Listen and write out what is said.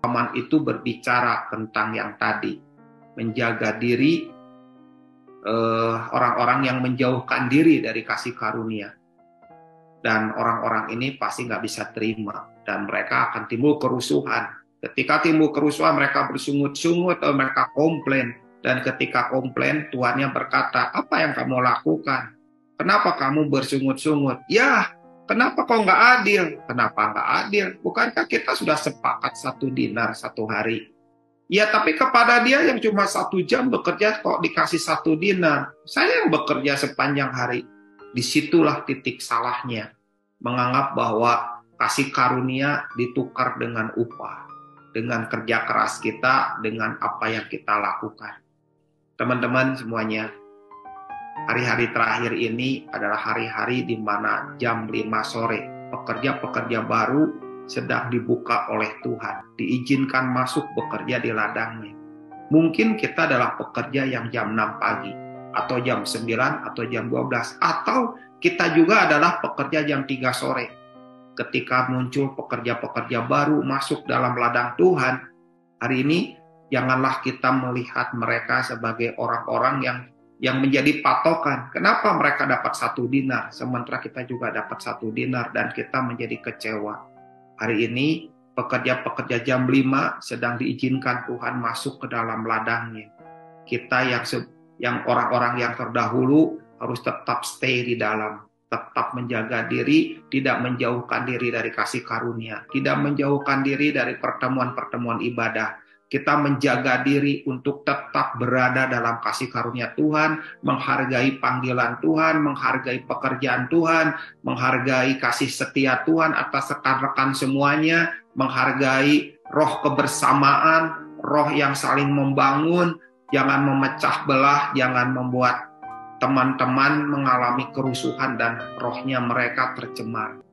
Paman itu berbicara tentang yang tadi, menjaga diri eh, orang-orang yang menjauhkan diri dari kasih karunia. Dan orang-orang ini pasti nggak bisa terima dan mereka akan timbul kerusuhan. Ketika timbul kerusuhan mereka bersungut-sungut atau mereka komplain dan ketika komplain tuannya berkata, "Apa yang kamu lakukan? Kenapa kamu bersungut-sungut?" Ya, Kenapa kok nggak adil? Kenapa nggak adil? Bukankah kita sudah sepakat satu dinar satu hari? Ya, tapi kepada dia yang cuma satu jam bekerja kok dikasih satu dinar. Saya yang bekerja sepanjang hari. Di situlah titik salahnya. Menganggap bahwa kasih karunia ditukar dengan upah. Dengan kerja keras kita, dengan apa yang kita lakukan. Teman-teman semuanya, hari-hari terakhir ini adalah hari-hari di mana jam 5 sore pekerja-pekerja baru sedang dibuka oleh Tuhan, diizinkan masuk bekerja di ladangnya. Mungkin kita adalah pekerja yang jam 6 pagi, atau jam 9, atau jam 12, atau kita juga adalah pekerja jam 3 sore. Ketika muncul pekerja-pekerja baru masuk dalam ladang Tuhan, hari ini janganlah kita melihat mereka sebagai orang-orang yang yang menjadi patokan. Kenapa mereka dapat satu dinar, sementara kita juga dapat satu dinar dan kita menjadi kecewa. Hari ini pekerja-pekerja jam 5 sedang diizinkan Tuhan masuk ke dalam ladangnya. Kita yang yang orang-orang yang terdahulu harus tetap stay di dalam, tetap menjaga diri, tidak menjauhkan diri dari kasih karunia, tidak menjauhkan diri dari pertemuan-pertemuan ibadah, kita menjaga diri untuk tetap berada dalam kasih karunia Tuhan, menghargai panggilan Tuhan, menghargai pekerjaan Tuhan, menghargai kasih setia Tuhan atas rekan-rekan semuanya, menghargai roh kebersamaan, roh yang saling membangun, jangan memecah belah, jangan membuat teman-teman mengalami kerusuhan dan rohnya mereka tercemar.